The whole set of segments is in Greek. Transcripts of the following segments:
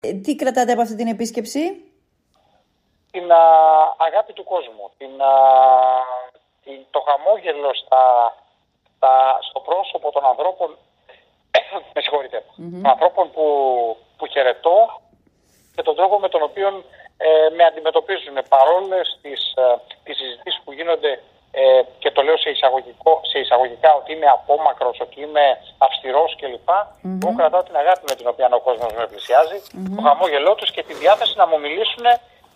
Ε, τι κρατάτε από αυτή την επίσκεψη; Την αγάπη του κόσμου, την, την, το χαμόγελο στα, στα, στο πρόσωπο των ανθρώπων, με συγχωρείτε, των ανθρώπων που, που χαιρετώ και τον τρόπο με τον οποίο ε, με αντιμετωπίζουν παρόλες τις, ε, τις συζητήσεις που γίνονται ε, και το λέω σε, εισαγωγικό, σε εισαγωγικά ότι είμαι απόμακρος, ότι είμαι αυστηρός κλπ. Mm-hmm. Εγώ κρατάω την αγάπη με την οποία ο κόσμος με πλησιάζει, mm-hmm. το χαμόγελό τους και τη διάθεση να μου μιλήσουν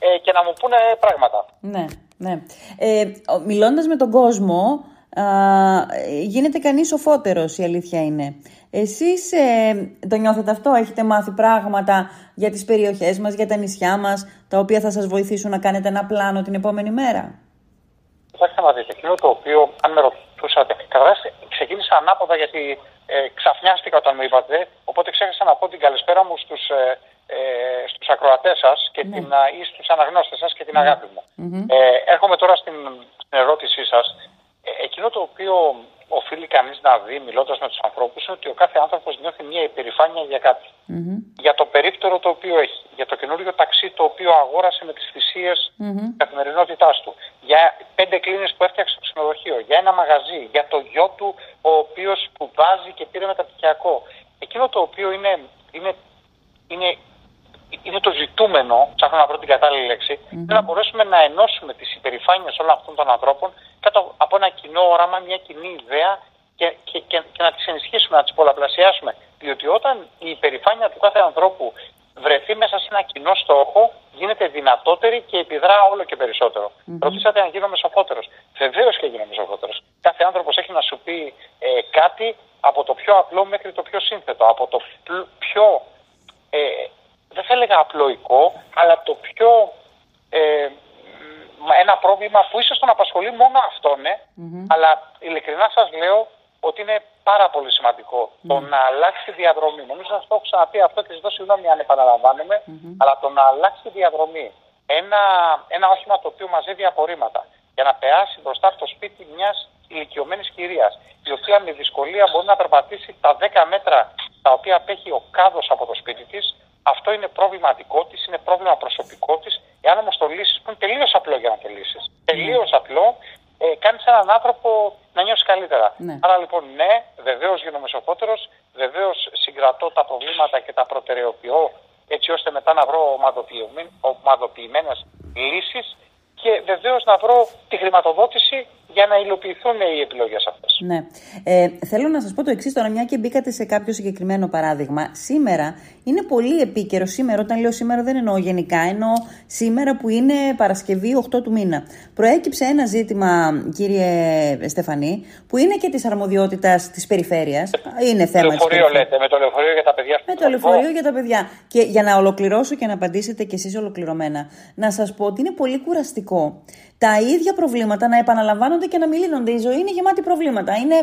ε, και να μου πούνε πράγματα. Ναι, ναι. Ε, μιλώντας με τον κόσμο, α, γίνεται κανείς σοφότερος, η αλήθεια είναι. Εσείς ε, το νιώθετε αυτό, έχετε μάθει πράγματα για τις περιοχές μας, για τα νησιά μας, τα οποία θα σας βοηθήσουν να κάνετε ένα πλάνο την επόμενη μέρα; Κοιτάξτε να δείτε, εκείνο το οποίο, αν με ρωτούσατε, καταρχάς ξεκίνησα ανάποδα γιατί ε, ξαφνιάστηκα όταν μου είπατε, οπότε ξέχασα να πω την καλησπέρα μου στους, ε, ε, στους ακροατές σας και ναι. την, ή στους αναγνώστες σας και την ναι. αγάπη μου. Ε, έρχομαι τώρα στην, στην ερώτησή σας. Ε, εκείνο το οποίο οφείλει κανείς να δει μιλώντας με τους ανθρώπους είναι ότι ο κάθε άνθρωπος νιώθει μια υπερηφάνεια για κάτι. Mm-hmm. Για το περίπτερο το οποίο έχει, για το καινούριο ταξί το οποίο αγόρασε με τις θυσίες mm-hmm. καθημερινότητάς του, για πέντε κλίνες που έφτιαξε στο ξενοδοχείο, για ένα μαγαζί, για το γιο του ο οποίος σπουδάζει και πήρε μεταπτυχιακό. Εκείνο το οποίο είναι, είναι, είναι είναι το ζητούμενο, ψάχνω να βρω την κατάλληλη λέξη, mm-hmm. είναι να μπορέσουμε να ενώσουμε τις υπερηφάνειες όλων αυτών των ανθρώπων κάτω από ένα κοινό όραμα, μια κοινή ιδέα και, και, και, και να τις ενισχύσουμε, να τις πολλαπλασιάσουμε. Διότι όταν η υπερηφάνεια του κάθε ανθρώπου βρεθεί μέσα σε ένα κοινό στόχο, γίνεται δυνατότερη και επιδρά όλο και περισσότερο. Mm-hmm. Ρωτήσατε αν γίνομαι σοφότερος. Βεβαίως και γίνομαι σοφότερος. Κάθε άνθρωπος έχει να σου πει ε, κάτι από το πιο απλό μέχρι το πιο σύνθετο, από το πιο ε, δεν θα έλεγα απλοϊκό, αλλά το πιο ε, ένα πρόβλημα που ίσως τον απασχολεί μόνο αυτόν, ναι, αλλά ειλικρινά σας λέω ότι είναι πάρα πολύ σημαντικό το να αλλάξει διαδρομή. Νομίζω να το έχω ξαναπεί αυτό και ζητώ συγγνώμη αν επαναλαμβάνομαι, αλλά το να αλλάξει διαδρομή. Ένα, ένα όχημα το οποίο μαζεύει απορρίμματα για να περάσει μπροστά στο σπίτι μια ηλικιωμένη κυρία, η οποία με δυσκολία μπορεί να περπατήσει τα 10 μέτρα τα οποία απέχει ο κάδο από το σπίτι τη, αυτό είναι πρόβλημα δικό τη, είναι πρόβλημα προσωπικό τη. Εάν όμω το λύσει, που είναι τελείω απλό για να το λύσει, mm. τελείω απλό, ε, κάνει έναν άνθρωπο να νιώσει καλύτερα. Ναι. Άρα λοιπόν, ναι, βεβαίως γίνομαι σοφότερο, βεβαίως συγκρατώ τα προβλήματα και τα προτεραιοποιώ έτσι ώστε μετά να βρω ομαδοποιημένες λύσεις και βεβαίως να βρω τη χρηματοδότηση για να υλοποιηθούν οι επιλογές αυτές. Ναι. Ε, θέλω να σας πω το εξής τώρα, μια και μπήκατε σε κάποιο συγκεκριμένο παράδειγμα. Σήμερα είναι πολύ επίκαιρο. Σήμερα, όταν λέω σήμερα, δεν εννοώ γενικά, εννοώ σήμερα που είναι Παρασκευή 8 του μήνα. Προέκυψε ένα ζήτημα, κύριε Στεφανή, που είναι και της αρμοδιότητας της περιφέρειας. Είναι θέμα της. Λεωφορείο λέτε, με το λεωφορείο για τα παιδιά. Με το λεωφορείο για τα παιδιά. Και για να ολοκληρώσω και να απαντήσετε κι εσείς ολοκληρωμένα, να σας πω ότι είναι πολύ κουραστικό τα ίδια προβλήματα να επαναλαμβάνονται και να μην λύνονται. Η ζωή είναι γεμάτη προβλήματα. Είναι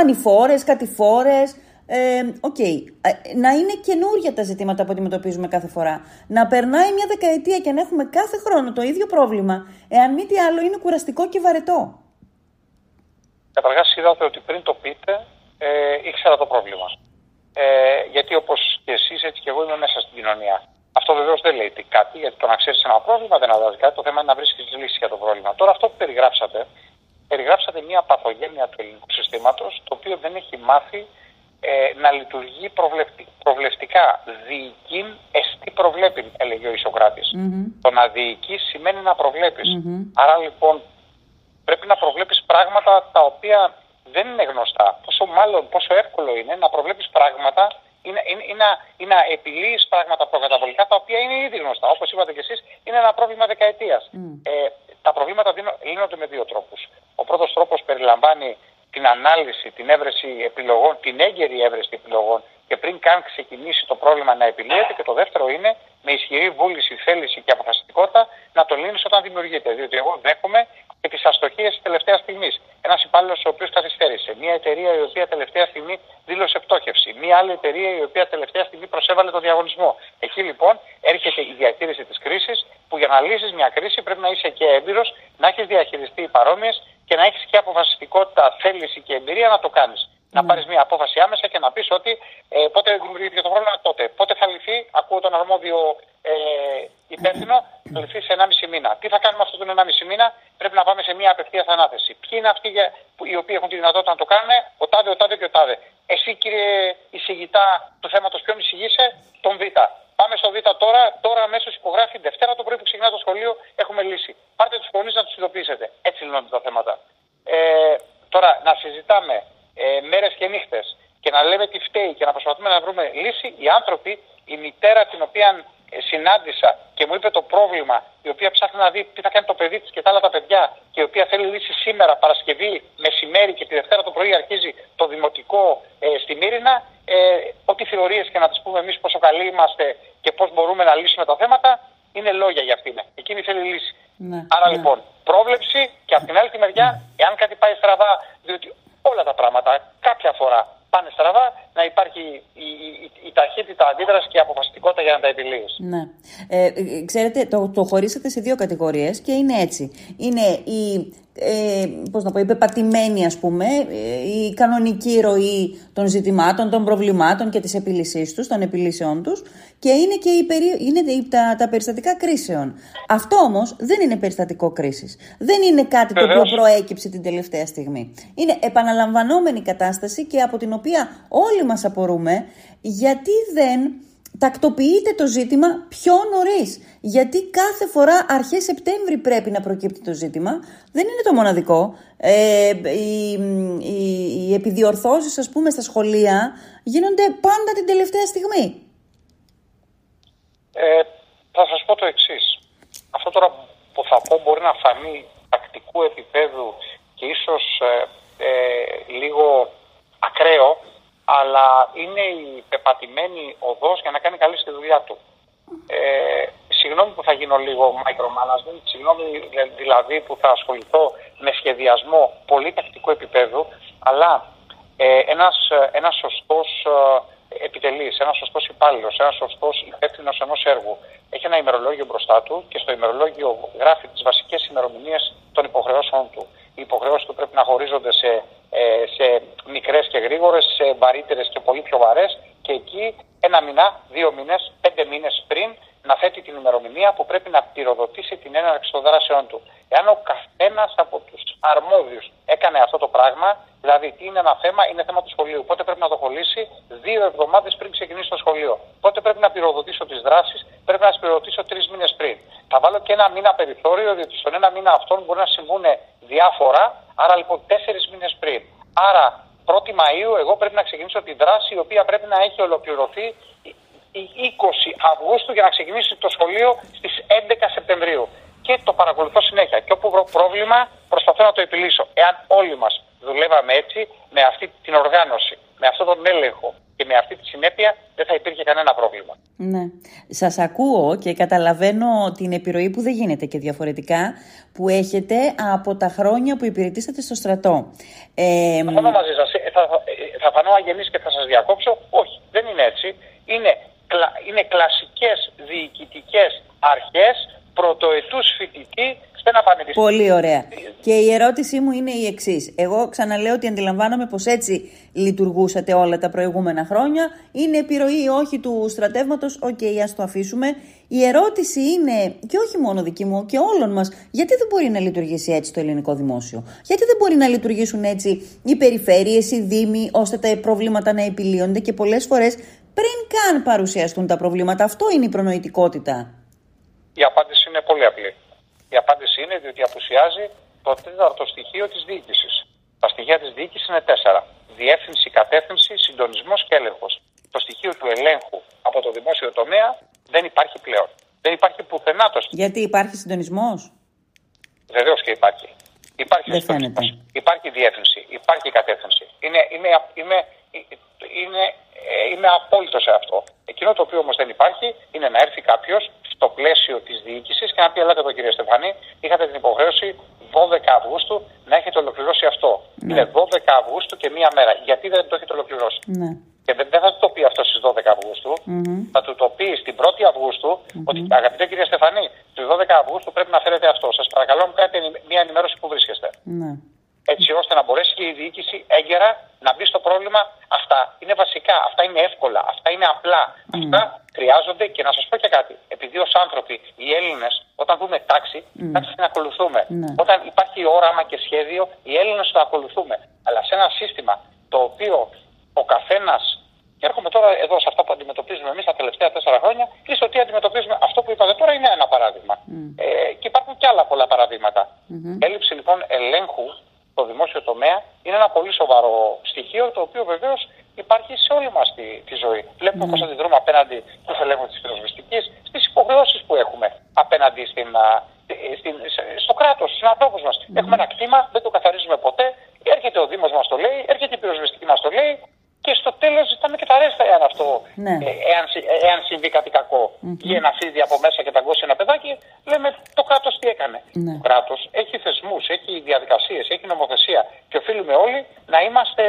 ανηφόρες, κατηφόρες. Ε, okay. Να είναι καινούργια τα ζητήματα που αντιμετωπίζουμε κάθε φορά. Να περνάει μια δεκαετία και να έχουμε κάθε χρόνο το ίδιο πρόβλημα, εάν μη τι άλλο, είναι κουραστικό και βαρετό. Καταρχάς, είδατε ότι πριν το πείτε, ε, ήξερα το πρόβλημα. Ε, γιατί όπως και εσείς, έτσι και εγώ είμαι μέσα στην κοινωνία. Αυτό βεβαίω δεν λέει κάτι, γιατί το να ξέρεις ένα πρόβλημα δεν αλλάζει κάτι. Το θέμα είναι να βρίσκεις λύση για το πρόβλημα. Τώρα, αυτό που περιγράψατε, περιγράψατε μια παθογένεια του ελληνικού συστήματος, το οποίο δεν έχει μάθει ε, να λειτουργεί προβλευτικά. Διοικήν εστί προβλέπει, έλεγε ο Ισοκράτης. Mm-hmm. Το να διοικείς σημαίνει να προβλέπεις. Mm-hmm. Άρα λοιπόν πρέπει να προβλέπεις πράγματα τα οποία δεν είναι γνωστά. Πόσο μάλλον, πόσο εύκολο είναι να προβλέπεις πράγματα είναι, είναι, είναι, είναι να επιλύει πράγματα προκαταβολικά τα οποία είναι ήδη γνωστά. Όπως είπατε και εσείς, είναι ένα πρόβλημα δεκαετίας. Ε, τα προβλήματα λύνονται με δύο τρόπους. Ο πρώτος τρόπος περιλαμβάνει την ανάλυση, την έβρεση επιλογών, την έγκαιρη έβρεση επιλογών και πριν καν ξεκινήσει το πρόβλημα να επιλύεται. Και το δεύτερο είναι με ισχυρή βούληση, θέληση και αποφασιστικότητα να το λύνεις όταν δημιουργείται. Διότι εγώ δέχομαι και τι αστοχίε τη τελευταία στιγμή. Ένα υπάλληλο ο οποίο καθυστέρησε. Μια εταιρεία η οποία τελευταία στιγμή δήλωσε πτώχευση. Μια άλλη εταιρεία η οποία τελευταία στιγμή προσέβαλε το διαγωνισμό. Εκεί λοιπόν έρχεται η διαχείριση της κρίσης, που για να λύσεις μια κρίση πρέπει να είσαι και έμπειρος, να έχεις διαχειριστεί παρόμοιες και να έχεις και αποφασιστικότητα, θέληση και εμπειρία να το κάνεις. Να ναι. πάρεις μια απόφαση άμεσα και να πεις ότι ε, πότε δημιουργήθηκε το πρόβλημα, τότε. Πότε θα λυθεί, ακούω τον αρμόδιο ε, υπεύθυνο, θα ληφθεί σε 1,5 μήνα. Τι θα κάνουμε αυτό τον 1,5 μήνα, πρέπει να πάμε σε μια απευθεία ανάθεση. Ποιοι είναι αυτοί οι οποίοι έχουν τη δυνατότητα να το κάνουν, ο τάδε, ο τάδε και ο τάδε. Εσύ κύριε εισηγητά του θέματος, ποιον εισηγείσαι, τον Β. Πάμε στο Β τώρα, τώρα αμέσως υπογράφει Δευτέρα το πρωί που ξεκινά το σχολείο, έχουμε λύσει. Πάρτε τους γονεί να τους ειδοποιήσετε. Έτσι λύνονται τα θέματα. Ε, τώρα, να συζητάμε ε, μέρες και νύχτες και να λέμε τι φταίει και να προσπαθούμε να βρούμε λύση, οι άνθρωποι, η μητέρα την οποία ε, συνάντησα και μου είπε το πρόβλημα, η οποία ψάχνει να δει τι θα κάνει το παιδί της και τα άλλα τα παιδιά, και η οποία θέλει λύση σήμερα, Παρασκευή, μεσημέρι και τη Δευτέρα το πρωί αρχίζει το δημοτικό ε, στη Μύρινα, ε, ό,τι θεωρίες και να τις πούμε εμείς πόσο καλοί είμαστε και πώς μπορούμε να λύσουμε τα θέματα, είναι λόγια για αυτήν. Εκείνη θέλει λύση. Ναι, Άρα ναι. λοιπόν, πρόβλεψη και από την άλλη τη μεριά, εάν κάτι πάει στραβά, διότι όλα τα πράγματα κάποια φορά πάνε στραβά, να υπάρχει η, η, η ταχύτητα αντίδραση και η αποφασιστικότητα για να τα επιλύσει. Ναι. Ε, ε, ξέρετε, το, το χωρίσατε σε δύο κατηγορίες και είναι έτσι. Είναι η ε, πώς να πω, η πεπατημένη ας πούμε, ε, η κανονική ροή των ζητημάτων, των προβλημάτων και της επίλυσής τους, των επιλύσεών τους και είναι και η περι... είναι τα, τα περιστατικά κρίσεων. Αυτό όμως δεν είναι περιστατικό κρίσης. Δεν είναι κάτι το οποίο προέκυψε την τελευταία στιγμή. Είναι επαναλαμβανόμενη κατάσταση και από την οποία όλοι μας απορούμε γιατί δεν τακτοποιείται το ζήτημα πιο νωρίς. Γιατί κάθε φορά αρχές Σεπτέμβρη πρέπει να προκύπτει το ζήτημα. Δεν είναι το μοναδικό. Ε, οι, οι, οι επιδιορθώσεις, ας πούμε, στα σχολεία γίνονται πάντα την τελευταία στιγμή. Ε, θα σας πω το εξής. Αυτό τώρα που θα πω μπορεί να φανεί τακτικού επίπεδου και ίσως ε, ε λίγο ακραίο, αλλά είναι η πεπατημένη οδός για να κάνει καλή στη δουλειά του. Ε, συγγνώμη που θα γίνω λίγο micromanagement, συγγνώμη δηλαδή που θα ασχοληθώ με σχεδιασμό πολύ τακτικού επίπεδου, αλλά ε, ένας, ένας σωστός ε, επιτελής, ένας σωστός υπάλληλος, ένας σωστός υπεύθυνος ενός έργου έχει ένα ημερολόγιο μπροστά του και στο ημερολόγιο γράφει τις βασικές ημερομηνίες των υποχρεώσεων του. Οι υποχρεώσεις του πρέπει να χωρίζονται σε ε, σε μικρές και γρήγορες, σε βαρύτερες και πολύ πιο βαρές και εκεί ένα μήνα, δύο μήνες, πέντε μήνες πριν να θέτει την ημερομηνία που πρέπει να πυροδοτήσει την έναρξη των δράσεών του. Εάν ο καθένας από τους αρμόδιους έκανε αυτό το πράγμα, δηλαδή τι είναι ένα θέμα, είναι θέμα του σχολείου. Πότε πρέπει να το χωρίσει δύο εβδομάδες πριν ξεκινήσει το σχολείο. Πότε πρέπει να πυροδοτήσω τις δράσεις, πρέπει να τις πυροδοτήσω τρεις μήνες πριν. Θα βάλω και ένα μήνα περιθώριο, διότι στον ένα μήνα αυτόν μπορεί να συμβούν διάφορα Άρα λοιπόν τέσσερις μήνες πριν. Άρα 1η Μαΐου εγώ πρέπει να ξεκινήσω τη δράση η οποία πρέπει να έχει ολοκληρωθεί 20 Αυγούστου για να ξεκινήσει το σχολείο στις 11 Σεπτεμβρίου. Και το παρακολουθώ συνέχεια. Και όπου βρω πρόβλημα προσπαθώ να το επιλύσω. Εάν όλοι μας δουλεύαμε έτσι, με αυτή την οργάνωση, με αυτόν τον έλεγχο και με αυτή τη συνέπεια, δεν θα υπήρχε κανένα πρόβλημα. Ναι. Σας ακούω και καταλαβαίνω την επιρροή που δεν γίνεται και διαφορετικά που έχετε από τα χρόνια που υπηρετήσατε στο στρατό. Ε, θα φανώ μαζί σας. Θα, θα φανώ αγενής και θα σας διακόψω. Όχι, δεν είναι έτσι. Είναι, είναι κλασικές διοικητικές αρχές πρωτοετούς φοιτητή σε ένα πανεπιστήμιο. Πολύ ωραία. Και η ερώτησή μου είναι η εξής. Εγώ ξαναλέω ότι αντιλαμβάνομαι πως έτσι λειτουργούσατε όλα τα προηγούμενα χρόνια. Είναι επιρροή ή όχι του στρατεύματος; OK, okay, ας το αφήσουμε. Η ερώτηση είναι, και όχι μόνο δική μου, και όλων μας, γιατί δεν μπορεί να λειτουργήσει έτσι το ελληνικό δημόσιο; Γιατί δεν μπορεί να λειτουργήσουν έτσι οι περιφέρειες, οι δήμοι, ώστε τα προβλήματα να επιλύονται και πολλές φορές πριν καν παρουσιαστούν τα προβλήματα; Αυτό είναι η προνοητικότητα. Η απάντηση είναι πολύ απλή. Η απάντηση είναι διότι απουσιάζει το τέταρτο στοιχείο της διοίκησης. Τα στοιχεία της διοίκησης είναι τέσσερα. Διεύθυνση, κατεύθυνση, συντονισμός και έλεγχος. Το στοιχείο του ελέγχου από το δημόσιο τομέα δεν υπάρχει πλέον. Δεν υπάρχει πουθενά το στοιχείο. Γιατί υπάρχει συντονισμός; Βεβαίως και υπάρχει. Υπάρχει συντονισμός. Υπάρχει διεύθυνση. Υπάρχει κατεύθυνση. Είναι, είμαι, είμαι, είναι, ε, είμαι απόλυτος σε αυτό. Εκείνο το οποίο όμως δεν υπάρχει είναι να έρθει κάποιος στο πλαίσιο της διοίκησης και να πει: Ελάτε εδώ, κύριε Στεφανή, είχατε την υποχρέωση 12 Αυγούστου να έχετε ολοκληρώσει αυτό. Ναι. Είναι 12 Αυγούστου και μία μέρα. Γιατί δεν το έχετε ολοκληρώσει; Ναι. Και δεν, θα του το πει αυτό στις 12 Αυγούστου. Mm-hmm. Θα του το πει στην 1η Αυγούστου mm-hmm. ότι αγαπητέ κύριε Στεφανή, στις 12 Αυγούστου πρέπει να φέρετε αυτό. Σας παρακαλώ μου κάνετε μία ενημέρωση που βρίσκεστε. Ναι. Έτσι ώστε να μπορέσει και η διοίκηση έγκαιρα να μπει στο πρόβλημα. Αυτά είναι βασικά, αυτά είναι εύκολα, αυτά είναι απλά. Mm. Αυτά χρειάζονται και να σας πω και κάτι. Επειδή ως άνθρωποι, οι Έλληνες, όταν δούμε τάξη, mm. τάξη την ακολουθούμε. Ναι. Όταν υπάρχει όραμα και σχέδιο, οι Έλληνες το ακολουθούμε. Αλλά σε ένα σύστημα το οποίο ο καθένας. Και έρχομαι τώρα εδώ σε αυτά που αντιμετωπίζουμε εμείς τα τελευταία τέσσερα χρόνια ή στο τι αντιμετωπίζουμε. Αυτό που είπατε τώρα είναι ένα παράδειγμα. Ε, και υπάρχουν και άλλα πολλά παραδείγματα. Mm-hmm. Έλλειψη λοιπόν ελέγχου στο δημόσιο τομέα είναι ένα πολύ σοβαρό στοιχείο το οποίο βεβαίως υπάρχει σε όλη μας τη, τη ζωή. Βλέπουμε mm. πώ αντιδρούμε απέναντι στου ελέγχου τη πυροσβεστική, στι υποχρεώσει που έχουμε απέναντι στην, στην, στο κράτο, στου ανθρώπου μα. Έχουμε ένα κτήμα, δεν το καθαρίζουμε ποτέ. Έρχεται ο Δήμο μα το λέει, έρχεται η πυροσβεστική μα το λέει και στο τέλο ζητάμε και τα ρέστα εάν αυτό Ναι. ε, εάν, συ- εάν συμβεί κάτι κακό. Ή ένα φίδι από μέσα και ταγκώσει ένα παιδάκι, λέμε το κράτο τι έκανε. Ναι. Το κράτο έχει θεσμού, έχει διαδικασίε, έχει νομοθεσία και οφείλουμε όλοι να είμαστε,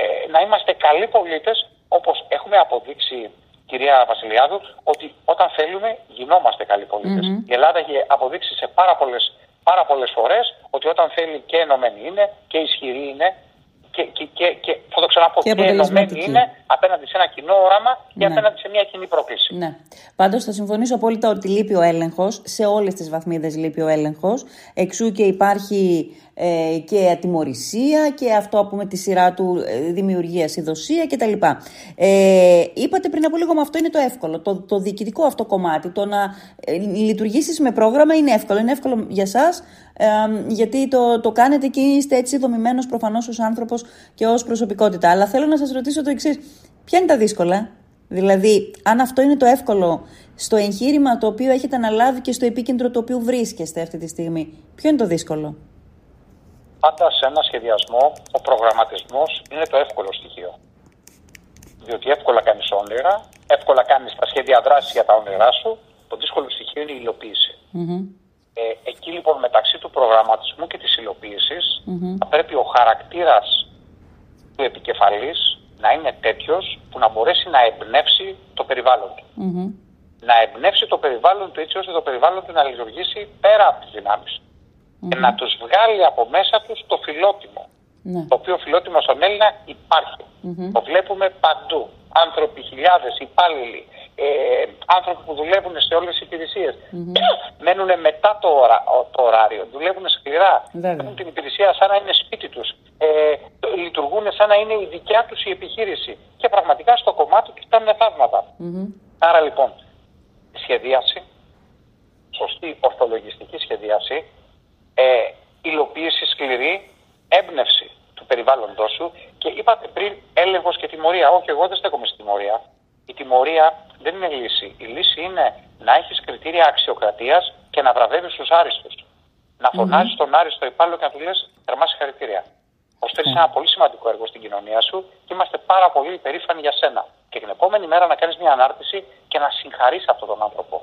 ε, να είμαστε καλοί πολίτε όπω έχουμε αποδείξει. Κυρία Βασιλιάδου, ότι όταν θέλουμε γινόμαστε καλοί πολίτες. Η Ελλάδα έχει αποδείξει σε πάρα πολλές, πάρα πολλές φορές ότι όταν θέλει και ενωμένη είναι και ισχυρή είναι και, και, και, και θα το ξαναπώ, Και και, ενωμένη αποτελεσματική. είναι απέναντι σε ένα κοινό όραμα και Ναι. απέναντι σε μια κοινή πρόκληση. Ναι. Πάντως θα συμφωνήσω απόλυτα ότι λείπει ο έλεγχος. Σε όλες τις βαθμίδες λείπει ο έλεγχος. Εξού και υπάρχει ε, και ατιμορρησία και αυτό που με τη σειρά του ε, δημιουργία ειδοσία κτλ. Ε, είπατε πριν από λίγο με αυτό είναι το εύκολο. Το, το διοικητικό αυτό κομμάτι. Το να ε, λειτουργήσεις με πρόγραμμα είναι εύκολο. Είναι εύκολο για εσά γιατί το, το κάνετε και είστε έτσι δομημένος προφανώς ως άνθρωπος και ως προσωπικότητα. Αλλά θέλω να σας ρωτήσω το εξής. Ποια είναι τα δύσκολα, Δηλαδή, αν αυτό είναι το εύκολο στο εγχείρημα το οποίο έχετε αναλάβει και στο επίκεντρο το οποίο βρίσκεστε αυτή τη στιγμή, ποιο είναι το δύσκολο; Πάντα σε ένα σχεδιασμό ο προγραμματισμός είναι το εύκολο στοιχείο. Διότι εύκολα κάνεις όνειρα, εύκολα κάνεις τα σχέδια δράσης για τα όνειρά σου. Το δύσκολο στοιχείο είναι η υλοποίηση. Ε, εκεί λοιπόν μεταξύ του προγραμματισμού και της υλοποίησης θα πρέπει ο χαρακτήρας του επικεφαλής να είναι τέτοιος που να μπορέσει να εμπνεύσει το περιβάλλον του. Να εμπνεύσει το περιβάλλον του έτσι ώστε το περιβάλλον του να λειτουργήσει πέρα από τις δυνάμεις του. Και να τους βγάλει από μέσα τους το φιλότιμο. Ναι. Το οποίο φιλότιμο στον Έλληνα υπάρχει. Το βλέπουμε παντού. Άνθρωποι, χιλιάδες, υπάλληλοι, ε, άνθρωποι που δουλεύουν σε όλες τις υπηρεσίες. Μένουν μετά το, ωρα, το ωράριο, δουλεύουν σκληρά. Βέβαια. Έχουν την υπηρεσία σαν να είναι σπίτι τους. Ε, το- λειτουργούν σαν να είναι η δικιά τους η επιχείρηση. Και πραγματικά στο κομμάτι τους κάνουν θαύματα. Άρα λοιπόν, σχεδίαση, σωστή ορθολογιστική σχεδίαση, ε, υλοποίηση σκληρή, έμπνευση του περιβάλλοντός σου και είπατε πριν έλεγχος και τιμωρία. Όχι, εγώ δεν στέκομαι στη τιμωρία. Η τιμωρία δεν είναι λύση. Η λύση είναι να έχεις κριτήρια αξιοκρατίας και να βραβεύεις τους άριστους. Να φωνάζεις τον άριστο υπάλληλο και να του λες θερμά συγχαρητήρια. Προσφέρει ένα πολύ σημαντικό έργο στην κοινωνία σου και είμαστε πάρα πολύ υπερήφανοι για σένα. Και την επόμενη μέρα να κάνεις μια ανάρτηση και να συγχαρείς αυτόν τον άνθρωπο.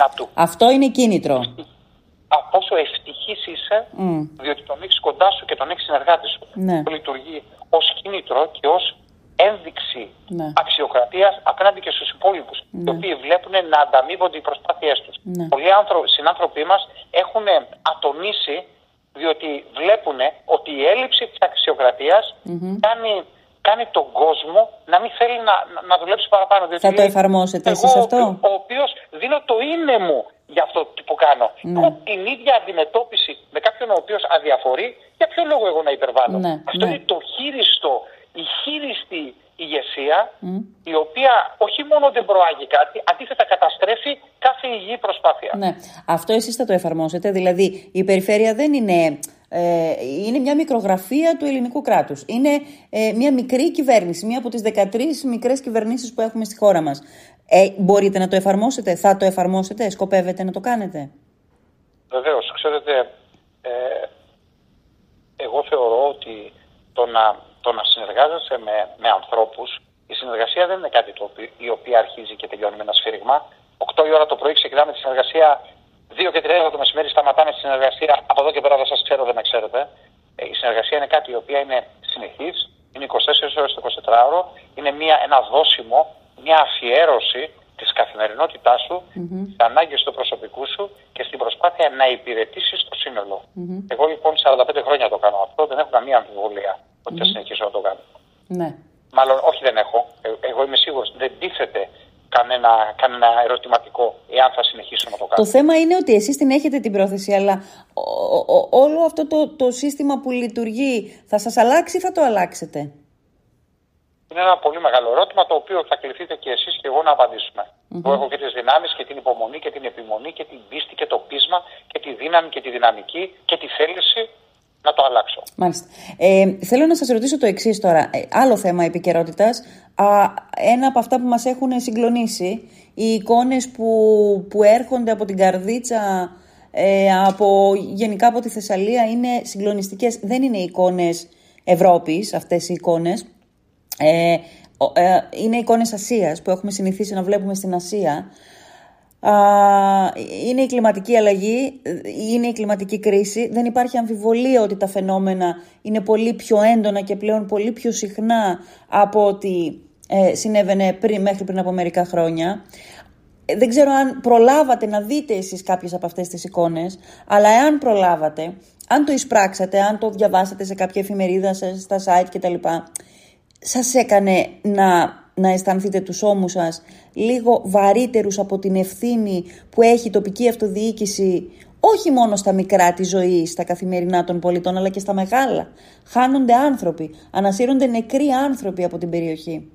Να του Αυτό είναι κίνητρο. α, πόσο ευτυχής είσαι, διότι τον έχεις κοντά σου και τον έχεις συνεργάτη σου. Ναι. Αυτό λειτουργεί ως κίνητρο και ως ένδειξη Ναι. αξιοκρατίας απέναντι και στους υπόλοιπους, οι οποίοι βλέπουν να ανταμείβονται οι προσπάθειές τους. Ναι. Πολλοί άνθρω- συνάνθρωποι μας έχουν ατονίσει, διότι βλέπουν ότι η έλλειψη της αξιοκρατίας κάνει, κάνει τον κόσμο να μην θέλει να, να, να δουλέψει παραπάνω. Διότι Θα το λέει, εφαρμόσετε εγώ, εσείς ο αυτό; οποιο- ο οποίος δίνω το είναι μου για αυτό που κάνω. Ναι. Έχω την ίδια αντιμετώπιση με κάποιον ο οποίος αδιαφορεί, για ποιο λόγο εγώ να υπερβάλλω. Ναι, Αυτό ναι. είναι το χείριστο, η χείριστη ηγεσία, η οποία όχι μόνο δεν προάγει κάτι, αντίθετα καταστρέφει κάθε υγιή προσπάθεια. Ναι. Αυτό εσείς θα το εφαρμόσετε. Δηλαδή, η περιφέρεια δεν είναι. Ε, είναι μια μικρογραφία του ελληνικού κράτους. Είναι ε, μια μικρή κυβέρνηση, μια από τις 13 μικρές κυβερνήσεις που έχουμε στη χώρα μας. Ε, μπορείτε να το εφαρμόσετε, θα το εφαρμόσετε, σκοπεύετε να το κάνετε; Βεβαίως, ξέρετε, ε, εγώ θεωρώ ότι το να, το να συνεργάζεσαι με, με ανθρώπους, η συνεργασία δεν είναι κάτι το οποίο, η οποία αρχίζει και τελειώνει με ένα σφύριγμα. 8 η ώρα το πρωί ξεκινάμε τη συνεργασία, 2 και 3 το μεσημέρι σταματάμε τη συνεργασία. Από εδώ και πέρα δεν σας ξέρω, δεν με ξέρετε. Ε, η συνεργασία είναι κάτι η οποία είναι συνεχή, είναι 24 ώρες το 24ωρο, είναι μια, ένα δώσιμο, μια αφιέρωση της καθημερινότητάς σου, mm-hmm. στι ανάγκες του προσωπικού σου και στην προσπάθεια να υπηρετήσεις το σύνολο. Εγώ λοιπόν 45 χρόνια το κάνω αυτό, δεν έχω καμία αμφιβολία ότι θα συνεχίσω να το κάνω. Ναι. Μάλλον όχι δεν έχω. Ε, εγώ είμαι σίγουρος δεν τίθεται κανένα κανένα, κανένα ερωτηματικό εάν θα συνεχίσω να το κάνω. Το θέμα είναι ότι εσείς την έχετε την πρόθεση, αλλά όλο αυτό το, το σύστημα που λειτουργεί θα σας αλλάξει ή θα το αλλάξετε; Είναι ένα πολύ μεγάλο ερώτημα το οποίο θα κληθείτε και εσείς και εγώ να απαντήσουμε. Mm-hmm. έχω και τις δυνάμεις και την υπομονή και την επιμονή και την πίστη και το πείσμα και τη δύναμη και τη δυναμική και τη θέληση να το αλλάξω. Μάλιστα. Ε, θέλω να σας ρωτήσω το εξής τώρα. Ε, άλλο θέμα επικαιρότητας. Ένα από αυτά που μας έχουν συγκλονίσει, οι εικόνες που, που έρχονται από την Καρδίτσα, ε, από, γενικά από τη Θεσσαλία, είναι συγκλονιστικές. Δεν είναι εικόνες Ευρώπης αυτές οι εικόνες. Ε, ε, είναι εικόνες Ασίας που έχουμε συνηθίσει να βλέπουμε στην Ασία είναι η κλιματική αλλαγή, είναι η κλιματική κρίση. Δεν υπάρχει αμφιβολία ότι τα φαινόμενα είναι πολύ πιο έντονα και πλέον πολύ πιο συχνά από ό,τι ε, συνέβαινε πριν, μέχρι πριν από μερικά χρόνια. Δεν ξέρω αν προλάβατε να δείτε εσείς κάποιες από αυτές τις εικόνες, αλλά εάν προλάβατε, αν το εισπράξατε, αν το διαβάσατε σε κάποια εφημερίδα, στα site κτλ, σας έκανε να να αισθανθείτε τους ώμους σας λίγο βαρύτερους από την ευθύνη που έχει η τοπική αυτοδιοίκηση όχι μόνο στα μικρά της ζωής, στα καθημερινά των πολιτών, αλλά και στα μεγάλα. Χάνονται άνθρωποι, ανασύρονται νεκροί άνθρωποι από την περιοχή.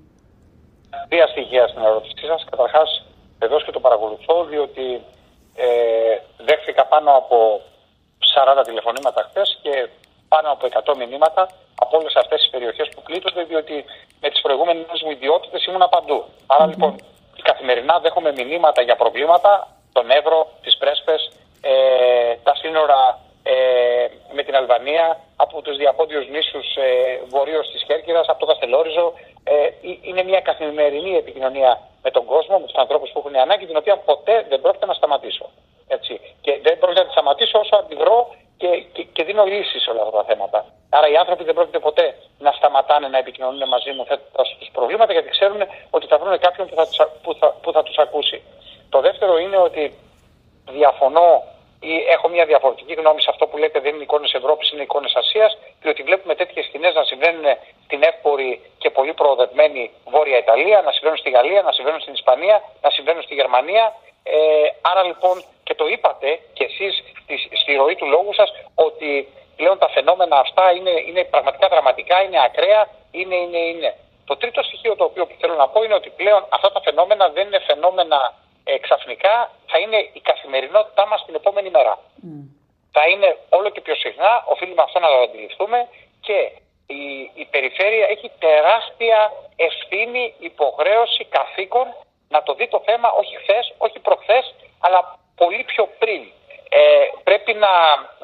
Δύο στοιχεία στην ερώτησή σας. Καταρχάς, εδώ και το παρακολουθώ, διότι ε, δέχθηκα πάνω από 40 τηλεφωνήματα χθες και πάνω από 100 μηνύματα από όλες αυτές τις περιοχές που πλήττονται, διότι με τις προηγούμενες μου ιδιότητες ήμουν παντού. Άρα λοιπόν, καθημερινά δέχομαι μηνύματα για προβλήματα, τον Εύρο, τις Πρέσπες, ε, τα σύνορα ε, με την Αλβανία, από τους διαπόντιους νήσους ε, βορείως της Χέρκυρα, από το Καστελόριζο. Ε, είναι μια καθημερινή επικοινωνία με τον κόσμο, με τους ανθρώπους που έχουν ανάγκη, την οποία ποτέ δεν πρόκειται να σταματήσω. Έτσι. Και δεν πρόκειται να τη σταματήσω όσο αντιδρώ και, και, και δίνω λύσεις σε όλα αυτά τα θέματα. Άρα οι άνθρωποι δεν πρόκειται ποτέ να σταματάνε να επικοινωνούν μαζί μου θέτοντας τους προβλήματα γιατί ξέρουν ότι θα βρουν κάποιον που θα, που θα, που θα τους ακούσει. Το δεύτερο είναι ότι διαφωνώ ή έχω μια διαφορετική γνώμη σε αυτό που λέτε δεν είναι εικόνες Ευρώπης, είναι εικόνες Ασίας, διότι βλέπουμε τέτοιες σκηνές να συμβαίνουν στην εύπορη και πολύ προοδευμένη Βόρεια Ιταλία, να συμβαίνουν στη Γαλλία, να συμβαίνουν στην Ισπανία, να συμβαίνουν στη Γερμανία. Ε, άρα λοιπόν και το είπατε και εσείς στη, στη ροή του λόγου σας ότι πλέον τα φαινόμενα αυτά είναι, είναι πραγματικά δραματικά, είναι ακραία, είναι, είναι, είναι. Το τρίτο στοιχείο το οποίο θέλω να πω είναι ότι πλέον αυτά τα φαινόμενα δεν είναι φαινόμενα ε, ξαφνικά, θα είναι η καθημερινότητά μας την επόμενη μέρα. Mm. Θα είναι όλο και πιο συχνά, οφείλουμε αυτό να το αντιληφθούμε και η, η περιφέρεια έχει τεράστια ευθύνη, υποχρέωση, καθήκον να το δει το θέμα όχι χθες, όχι προχθές, αλλά πολύ πιο πριν. Ε, πρέπει να,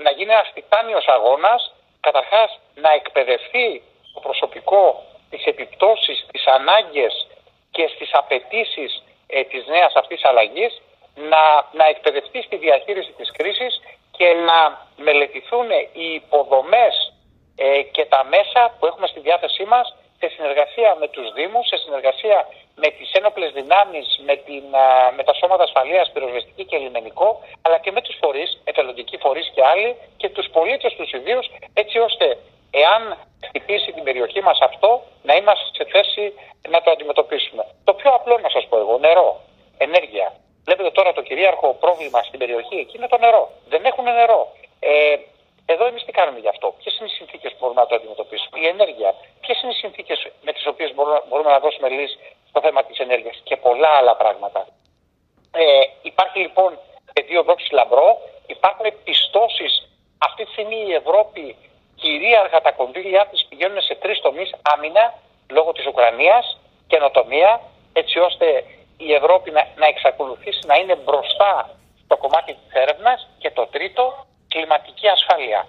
να γίνει ένας τιτάνιος αγώνας, καταρχάς να εκπαιδευτεί το προσωπικό τις επιπτώσεις, τις ανάγκες και στις απαιτήσεις ε, της νέας αυτής αλλαγής, να, να εκπαιδευτεί στη διαχείριση της κρίσης και να μελετηθούν οι υποδομές ε, και τα μέσα που έχουμε στη διάθεσή μας σε συνεργασία με τους Δήμους, σε συνεργασία με τις ένοπλες δυνάμεις, με, την, με τα σώματα ασφαλείας, πυροσβεστική και λιμενικό, αλλά και με τους φορείς, εθελοντικοί φορείς και άλλοι και τους πολίτες τους ιδίους, έτσι ώστε εάν χτυπήσει την περιοχή μας αυτό, να είμαστε σε θέση να το αντιμετωπίσουμε. Το πιο απλό να σας πω εγώ, νερό, ενέργεια. Βλέπετε τώρα το κυρίαρχο πρόβλημα στην περιοχή εκεί είναι το νερό. Δεν έχουν νερό. Ε, εδώ εμείς τι κάνουμε γι' αυτό; Ποιες είναι οι συνθήκες που μπορούμε να το αντιμετωπίσουμε; Η ενέργεια. Ποιες είναι οι συνθήκες με τις οποίες μπορούμε να δώσουμε λύση; στο θέμα τη ενέργεια και πολλά άλλα πράγματα. Ε, υπάρχει λοιπόν πεδίο δόξη λαμπρό, υπάρχουν πιστώσεις. Αυτή τη στιγμή η Ευρώπη κυρίαρχα τα κονδύλια της πηγαίνουν σε τρεις τομείς άμυνα λόγω της Ουκρανίας, καινοτομία, έτσι ώστε η Ευρώπη να, να εξακολουθήσει να είναι μπροστά στο κομμάτι της έρευνας και το τρίτο, κλιματική ασφάλεια.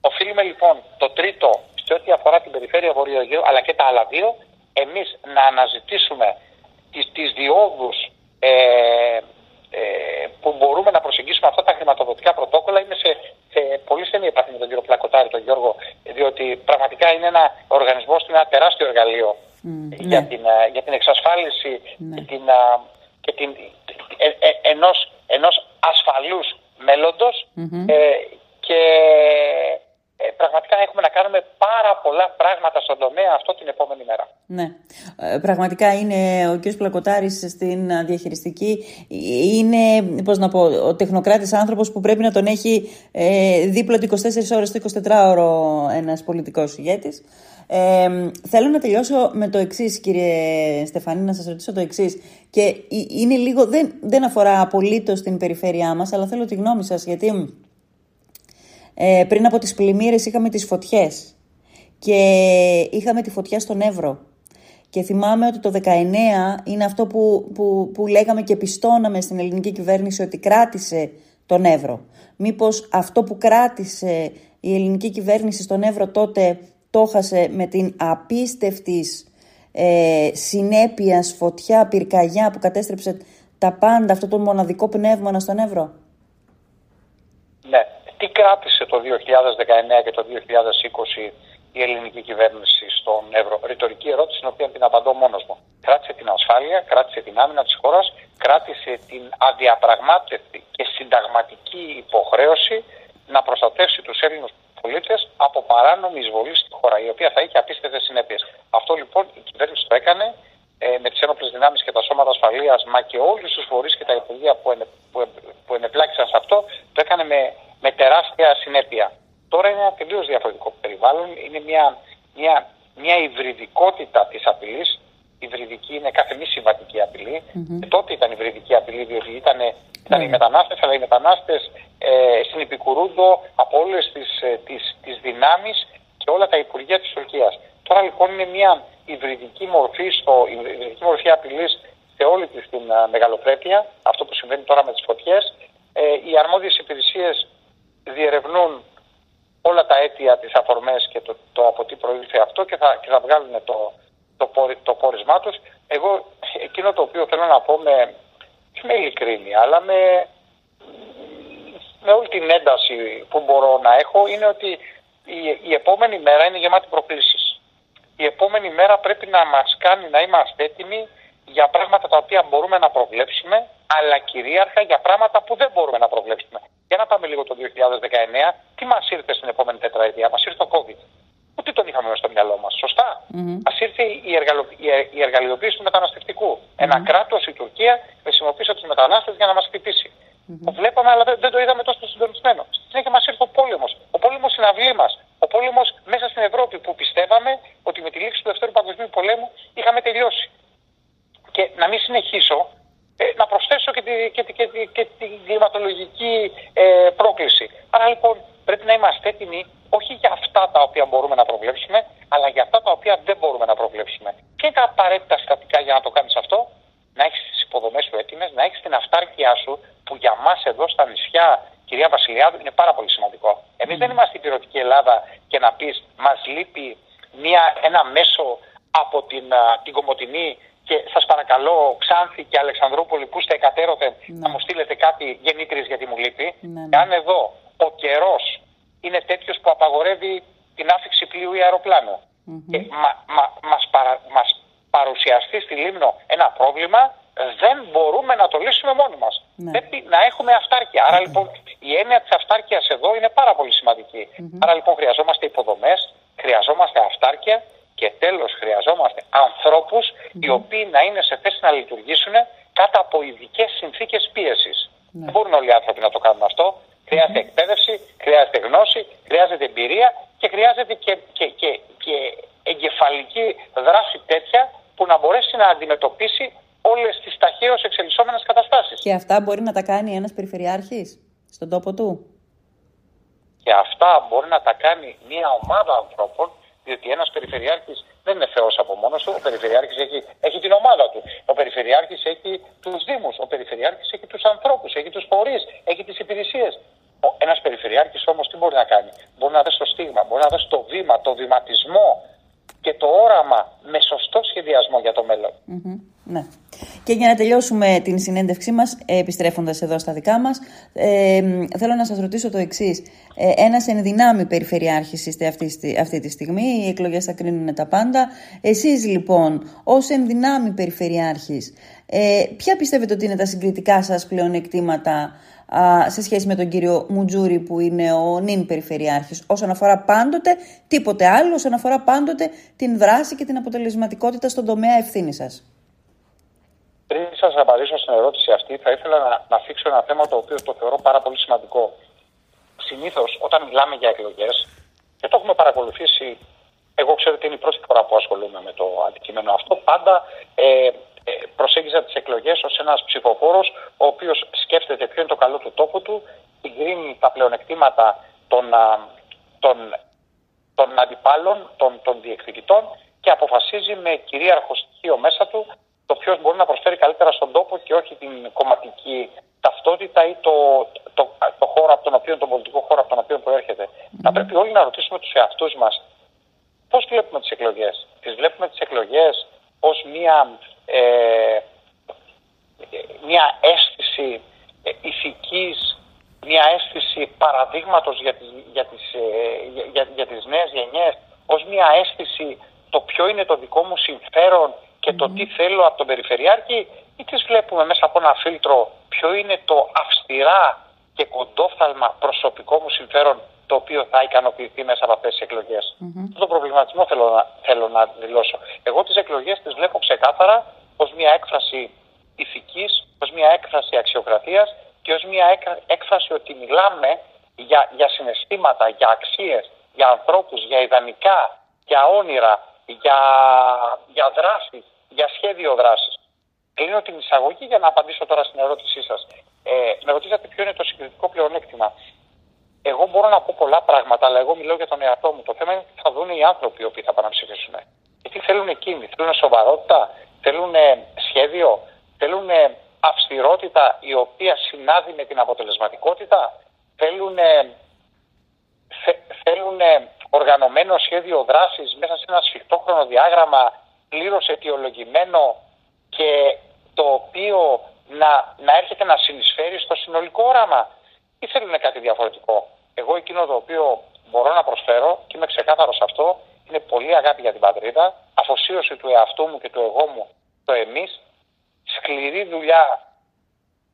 Οφείλουμε λοιπόν το τρίτο σε ό,τι αφορά την περιφέρεια Βορειογείου αλλά και τα άλλα δύο εμείς να αναζητήσουμε τις, τις διόδους ε, ε, που μπορούμε να προσεγγίσουμε αυτά τα χρηματοδοτικά πρωτόκολλα. Είμαι σε, σε πολύ στενή επαφή με τον κύριο Πλακοτάρη, τον Γιώργο, διότι πραγματικά είναι ένα οργανισμό, είναι ένα τεράστιο εργαλείο για, ναι. την, ε, για την εξασφάλιση ναι. και την, ε, και την, ε, ε, ενός, ενός ασφαλούς και πραγματικά έχουμε να κάνουμε πάρα πολλά πράγματα στον τομέα αυτό την επόμενη μέρα. Ναι. Ε, πραγματικά είναι ο κ. Πλακοτάρης στην διαχειριστική είναι, πώς να πω, ο τεχνοκράτης άνθρωπος που πρέπει να τον έχει ε, δίπλα του 24 ώρες το 24ωρο ένας πολιτικός ηγέτης. Ε, θέλω να τελειώσω με το εξής, κύριε Στεφανή, να σας ρωτήσω το εξής. Και είναι λίγο, δεν, δεν αφορά απολύτως την περιφέρειά μας, αλλά θέλω τη γνώμη σας, γιατί ε, πριν από τις πλημμύρες είχαμε τις φωτιές. Και είχαμε τη φωτιά στον Εύρο. Και θυμάμαι ότι το 19 είναι αυτό που, που, που λέγαμε και πιστώναμε στην ελληνική κυβέρνηση ότι κράτησε τον Εύρο. Μήπως αυτό που κράτησε η ελληνική κυβέρνηση στον Εύρο τότε το χάσε με την απίστευτη ε, συνέπειας φωτιά, πυρκαγιά που κατέστρεψε τα πάντα, αυτό το μοναδικό πνεύμα στον Εύρο; Ναι. Τι κράτησε το 2019 και το 2020 η ελληνική κυβέρνηση στον Εύρο. Ρητορική ερώτηση, την οποία την απαντώ μόνος μου. Κράτησε την ασφάλεια, κράτησε την άμυνα της χώρας, κράτησε την αδιαπραγμάτευτη και συνταγματική υποχρέωση να προστατεύσει τους Έλληνε πολίτες από παράνομη εισβολή στη χώρα, η οποία θα έχει απίστευτες συνέπειες. Αυτό λοιπόν η κυβέρνηση το έκανε ε, με τις ένοπλες δυνάμεις και τα σώματα ασφαλείας, μα και όλους τους φορείς και τα υπουργεία που, ενε, που, που ενεπλάκησαν σε αυτό, το έκανε με, με τεράστια συνέπεια. Τώρα είναι ένα τελείως διαφορετικό περιβάλλον. Είναι μια, μια, μια υβριδικότητα της απειλής. Η υβριδική είναι κάθε μη συμβατική απειλή. Mm-hmm. Και τότε ήταν υβριδική απειλή, διότι ήταν, ήταν mm-hmm. οι μετανάστες, αλλά οι μετανάστες ε, συνεπικουρούνται από όλες τις τις, τις ε, δυνάμεις και όλα τα υπουργεία της Τουρκίας. Τώρα λοιπόν είναι μια υβριδική μορφή, στο, υβριδική μορφή απειλής σε όλη της την uh, μεγαλοπρέπεια, αυτό που συμβαίνει τώρα με τις φωτιές. Ε, οι αρμόδιες υπηρεσίε διερευνούν όλα τα αίτια, τις αφορμές και το, το από τι προήλθε αυτό και θα, και θα βγάλουν το, το, το πόρισμά τους. Εγώ εκείνο το οποίο θέλω να πω με, με ειλικρίνεια, αλλά με, με όλη την ένταση που μπορώ να έχω είναι ότι η, η επόμενη μέρα είναι γεμάτη προκλήσεις. Η επόμενη μέρα πρέπει να μας κάνει να είμαστε έτοιμοι για πράγματα τα οποία μπορούμε να προβλέψουμε, αλλά κυρίαρχα για πράγματα που δεν μπορούμε να προβλέψουμε. Για να πάμε λίγο το 2019, τι μας ήρθε στην επόμενη τετραετία, μας; ήρθε το COVID. Ούτε τον είχαμε στο μυαλό μα. Σωστά. Mm-hmm. Μα ήρθε η, εργαλο... η εργαλειοποίηση του μεταναστευτικού. Mm-hmm. Ένα κράτος, η Τουρκία, χρησιμοποίησε του μετανάστε για να μα χτυπήσει. Mm-hmm. Το βλέπαμε, αλλά δεν, το είδαμε τόσο συντονισμένο. Στην συνέχεια μα ήρθε ο πόλεμο. Ο πόλεμο στην αυλή μα. Ο πόλεμο μέσα στην Ευρώπη που πιστεύαμε ότι με τη λήξη του Δευτέρου Παγκοσμίου Πολέμου είχαμε τελειώσει. Και να μην συνεχίσω, ε, να προσθέσω και, τη, και, και, και την κλιματολογική ε, πρόκληση. Άρα λοιπόν πρέπει να είμαστε έτοιμοι όχι για αυτά τα οποία μπορούμε να προβλέψουμε, αλλά για αυτά τα οποία δεν μπορούμε να προβλέψουμε. Ποια είναι τα απαραίτητα συστατικά για να το κάνει αυτό, να έχει τι υποδομέ σου έτοιμε, να έχει την αυτάρκεια σου, που για μα εδώ στα νησιά, κυρία Βασιλιάδου, είναι πάρα πολύ σημαντικό. Εμεί δεν είμαστε η πυρωτική Ελλάδα και να πει μα λείπει μια, ένα μέσο από την, την Κομωτινή και σα παρακαλώ, Ξάνθη και Αλεξανδρούπολη, που είστε εκατέρωθεν, ναι. να μου στείλετε κάτι γεννήτρη γιατί μου λείπει. Ναι, ναι. αν εδώ ο καιρός είναι τέτοιος που απαγορεύει την άφηξη πλοίου ή αεροπλάνου mm-hmm. και μα, μα, μας, παρα, μας παρουσιαστεί στη Λίμνο ένα πρόβλημα, δεν μπορούμε να το λύσουμε μόνοι μας. Ναι. Πρέπει να έχουμε αυτάρκεια. Άρα λοιπόν η έννοια της αυτάρκειας εδώ είναι πάρα πολύ σημαντική. Mm-hmm. Άρα λοιπόν χρειαζόμαστε υποδομές, χρειαζόμαστε αυτάρκεια και τέλος, χρειαζόμαστε ανθρώπους οι οποίοι να είναι σε θέση να λειτουργήσουν κάτω από ειδικές συνθήκες πίεση. Ναι. Δεν μπορούν όλοι οι άνθρωποι να το κάνουν αυτό. Χρειάζεται εκπαίδευση, χρειάζεται γνώση, χρειάζεται εμπειρία και χρειάζεται και, και, και, και εγκεφαλική δράση τέτοια που να μπορέσει να αντιμετωπίσει όλες τις ταχαίω εξελισσόμενες καταστάσεις. Και αυτά μπορεί να τα κάνει ένας περιφερειάρχης στον τόπο του; Και αυτά μπορεί να τα κάνει μια ομάδα ανθρώπων διότι ένας περιφερειάρχης δεν είναι Θεός από μόνος του. Ο περιφερειάρχης έχει, έχει την ομάδα του. Ο περιφερειάρχης έχει τους Δήμου. Ο περιφερειάρχη έχει του ανθρώπου, έχει του φορεί, έχει τι υπηρεσίε. Ένα περιφερειάρχη όμω τι μπορεί να κάνει. Μπορεί να δώσει το στίγμα, μπορεί να δώσει το βήμα, το βηματισμό και το όραμα με σωστό σχεδιασμό για το μέλλον. Ναι. Και για να τελειώσουμε την συνέντευξή μας, επιστρέφοντας εδώ στα δικά μας, ε, θέλω να σας ρωτήσω το εξής. Ε, ένας ενδυνάμει περιφερειάρχης είστε αυτής, αυτή τη στιγμή, οι εκλογές θα κρίνουν τα πάντα. Εσείς λοιπόν, ως ενδυνάμει περιφερειάρχης, ε, ποια πιστεύετε ότι είναι τα συγκριτικά σας πλεονεκτήματα σε σχέση με τον κύριο Μουτζούρη που είναι ο νυν περιφερειάρχης όσον αφορά πάντοτε τίποτε άλλο, όσον αφορά πάντοτε την δράση και την αποτελεσματικότητα στον τομέα ευθύνης σας; Πριν σας απαντήσω στην ερώτηση αυτή, θα ήθελα να, να θίξω ένα θέμα το οποίο το θεωρώ πάρα πολύ σημαντικό. Συνήθως, όταν μιλάμε για εκλογές, και το έχουμε παρακολουθήσει, εγώ ξέρω ότι είναι η πρώτη φορά που ασχολούμαι με το αντικείμενο αυτό, πάντα ε, ε, προσέγγιζα τις εκλογές ως ένας ψηφοφόρος ο οποίος σκέφτεται ποιο είναι το καλό του τόπου του, συγκρίνει τα πλεονεκτήματα των, των, των αντιπάλων, των, των διεκδικητών και αποφασίζει με κυρίαρχο στοιχείο μέσα του το ποιος μπορεί να προσφέρει καλύτερα στον τόπο και όχι την κομματική ταυτότητα ή το, το, το, χώρο από τον οποίο, τον πολιτικό χώρο από τον οποίο προέρχεται. Mm. Θα πρέπει όλοι να ρωτήσουμε τους εαυτούς μας πώς βλέπουμε τις εκλογές. Τις βλέπουμε τις εκλογές ως μία ε, μια αίσθηση ε, ηθικής, μια αίσθηση παραδείγματος για τις, για τις, ε, για, για τις νέες γενιές, ως μια αίσθηση το ποιο είναι το δικό μου συμφέρον και το τι θέλω από τον Περιφερειάρχη ή τις βλέπουμε μέσα από ένα φίλτρο ποιο είναι το αυστηρά και κοντόφθαλμα προσωπικό μου συμφέρον το οποίο θα ικανοποιηθεί μέσα από αυτές τις εκλογές. Mm-hmm. Αυτό το προβληματισμό θέλω να, θέλω να δηλώσω. Εγώ τις εκλογές τις βλέπω ξεκάθαρα ως μια έκφραση ηθικής, ως μια έκφραση αξιοκρατίας και ως μια έκφραση ότι μιλάμε για, για συναισθήματα, για αξίες, για ανθρώπους, για ιδανικά, για όνειρα, για, για δράση, για σχέδιο δράσης. Κλείνω την εισαγωγή για να απαντήσω τώρα στην ερώτησή σας. Ε, με ρωτήσατε ποιο είναι το συγκριτικό πλεονέκτημα. Εγώ μπορώ να πω πολλά πράγματα, αλλά εγώ μιλάω για τον εαυτό μου. Το θέμα είναι τι θα δουν οι άνθρωποι οι οποίοι θα πάνε να ψηφίσουν. Και τι θέλουν εκείνοι. Θέλουν σοβαρότητα, θέλουν σχέδιο, θέλουν αυστηρότητα η οποία συνάδει με την αποτελεσματικότητα, θέλουν, θέλουν οργανωμένο σχέδιο δράσης μέσα σε ένα σφιχτό χρονοδιάγραμμα πλήρως αιτιολογημένο και το οποίο να, να έρχεται να συνεισφέρει στο συνολικό όραμα ή θέλουν κάτι διαφορετικό. Εγώ εκείνο το οποίο μπορώ να προσφέρω και είμαι ξεκάθαρος σε αυτό είναι πολύ αγάπη για την πατρίδα, αφοσίωση του εαυτού μου και του εγώ μου το εμείς, σκληρή δουλειά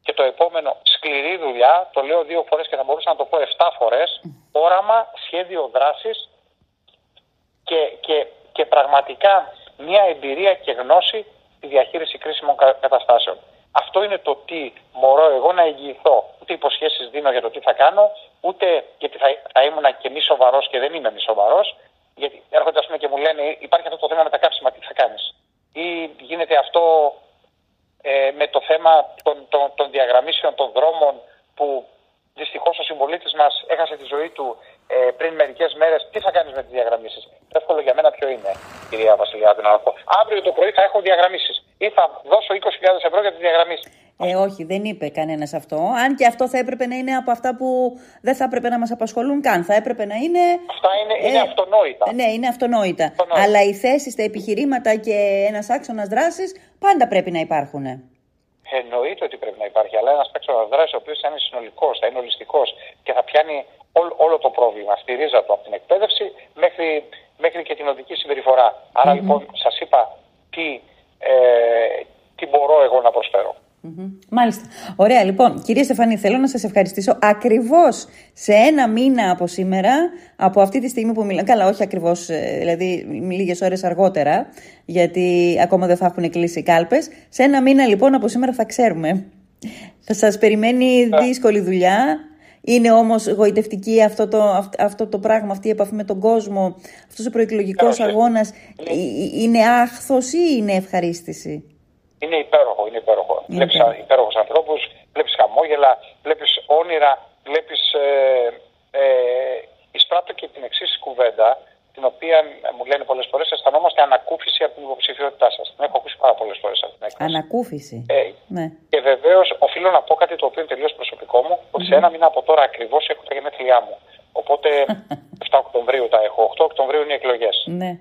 και το επόμενο σκληρή δουλειά, το λέω δύο φορές και θα μπορούσα να το πω 7 φορές, όραμα, σχέδιο δράσης και, και, και πραγματικά μια εμπειρία και γνώση στη διαχείριση κρίσιμων καταστάσεων. Αυτό είναι το τι μπορώ εγώ να εγγυηθώ. Ούτε υποσχέσεις δίνω για το τι θα κάνω, ούτε γιατί θα, θα ήμουν και μη σοβαρός και δεν είμαι μη σοβαρός. Γιατί έρχονται πούμε, και μου λένε υπάρχει αυτό το θέμα με τα κάψιμα, τι θα κάνεις; Ή γίνεται αυτό ε, με το θέμα των, των, των διαγραμμίσεων των δρόμων που δυστυχώς ο συμπολίτης μας έχασε τη ζωή του ε, πριν μερικές μέρες. Τι θα κάνεις με τις διαγραμμίσεις; Το εύκολο για μένα ποιο είναι, κυρία Βασιλιάδη, να πω. Αύριο το πρωί θα έχω διαγραμμίσεις ή θα δώσω 20.000 ευρώ για τις διαγραμμίσεις. Ε, όχι, δεν είπε κανένας αυτό. Αν και αυτό θα έπρεπε να είναι από αυτά που δεν θα έπρεπε να μας απασχολούν καν. Θα έπρεπε να είναι. Αυτά είναι, ε, είναι αυτονόητα. Ναι, είναι αυτονόητα. αυτονόητα. Αλλά οι θέσεις, τα επιχειρήματα και ένας άξονας δράσης πάντα πρέπει να υπάρχουν. Εννοείται ότι πρέπει να υπάρχει, αλλά ένας άξονας δράσης ο οποίος θα είναι συνολικός, θα είναι ολιστικός και θα πιάνει όλο, όλο το πρόβλημα στη ρίζα του από την εκπαίδευση μέχρι, μέχρι και την οδική συμπεριφορά. Άρα λοιπόν σας είπα τι, ε, τι μπορώ εγώ να προσφέρω. Μάλιστα. Ωραία, λοιπόν. Κυρία Στεφανή, θέλω να σας ευχαριστήσω ακριβώς σε ένα μήνα από σήμερα, από αυτή τη στιγμή που μιλάμε. Καλά, όχι ακριβώς, ε, δηλαδή λίγες ώρες αργότερα, γιατί ακόμα δεν θα έχουν κλείσει οι κάλπες. Σε ένα μήνα, λοιπόν, από σήμερα θα ξέρουμε. Θα σας περιμένει δύσκολη δουλειά. Είναι όμως γοητευτική αυτό το, αυτό το πράγμα, αυτή η επαφή με τον κόσμο, αυτός ο προεκλογικός αγώνας. Ε, ε, είναι άχθος ή είναι ευχαρίστηση; Είναι υπέροχο, είναι υπέροχο. Mm-hmm. Βλέπεις υπέροχους ανθρώπους, βλέπεις χαμόγελα, βλέπεις όνειρα, βλέπεις. Ε, ε, εισπράττω και την εξής κουβέντα, την οποία μου λένε πολλές φορές αισθανόμαστε ανακούφιση από την υποψηφιότητά σας. Την έχω ακούσει πάρα πολλές φορές αυτή την έκφραση. Ανακούφιση. Ε, ναι. Και βεβαίως οφείλω να πω κάτι το οποίο είναι τελείως προσωπικό μου, ότι mm-hmm. σε ένα μήνα από τώρα ακριβώς έχω τα γενέθλιά μου. Οπότε 7 Οκτωβρίου τα έχω. 8 Οκτωβρίου είναι οι εκλογές. Ναι.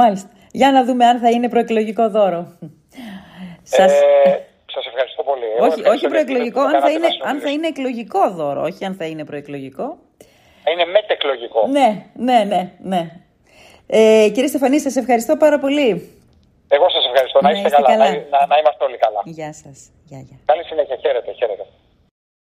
Μάλιστα. Για να δούμε αν θα είναι προεκλογικό δώρο. Σας... Ε, Σα ευχαριστώ πολύ. όχι, όχι προεκλογικό, αν θα, είναι, αν θα είναι εκλογικό δώρο, όχι αν θα είναι προεκλογικό. Είναι μετεκλογικό. Ναι, ναι, ναι. ναι. Ε, κύριε Στεφανή, σας ευχαριστώ πάρα πολύ. Εγώ σας ευχαριστώ. Να είστε, καλά. καλά. Να, να, είμαστε όλοι καλά. Γεια σας. Γεια, γεια. Καλή συνέχεια. Χαίρετε. χαίρετε.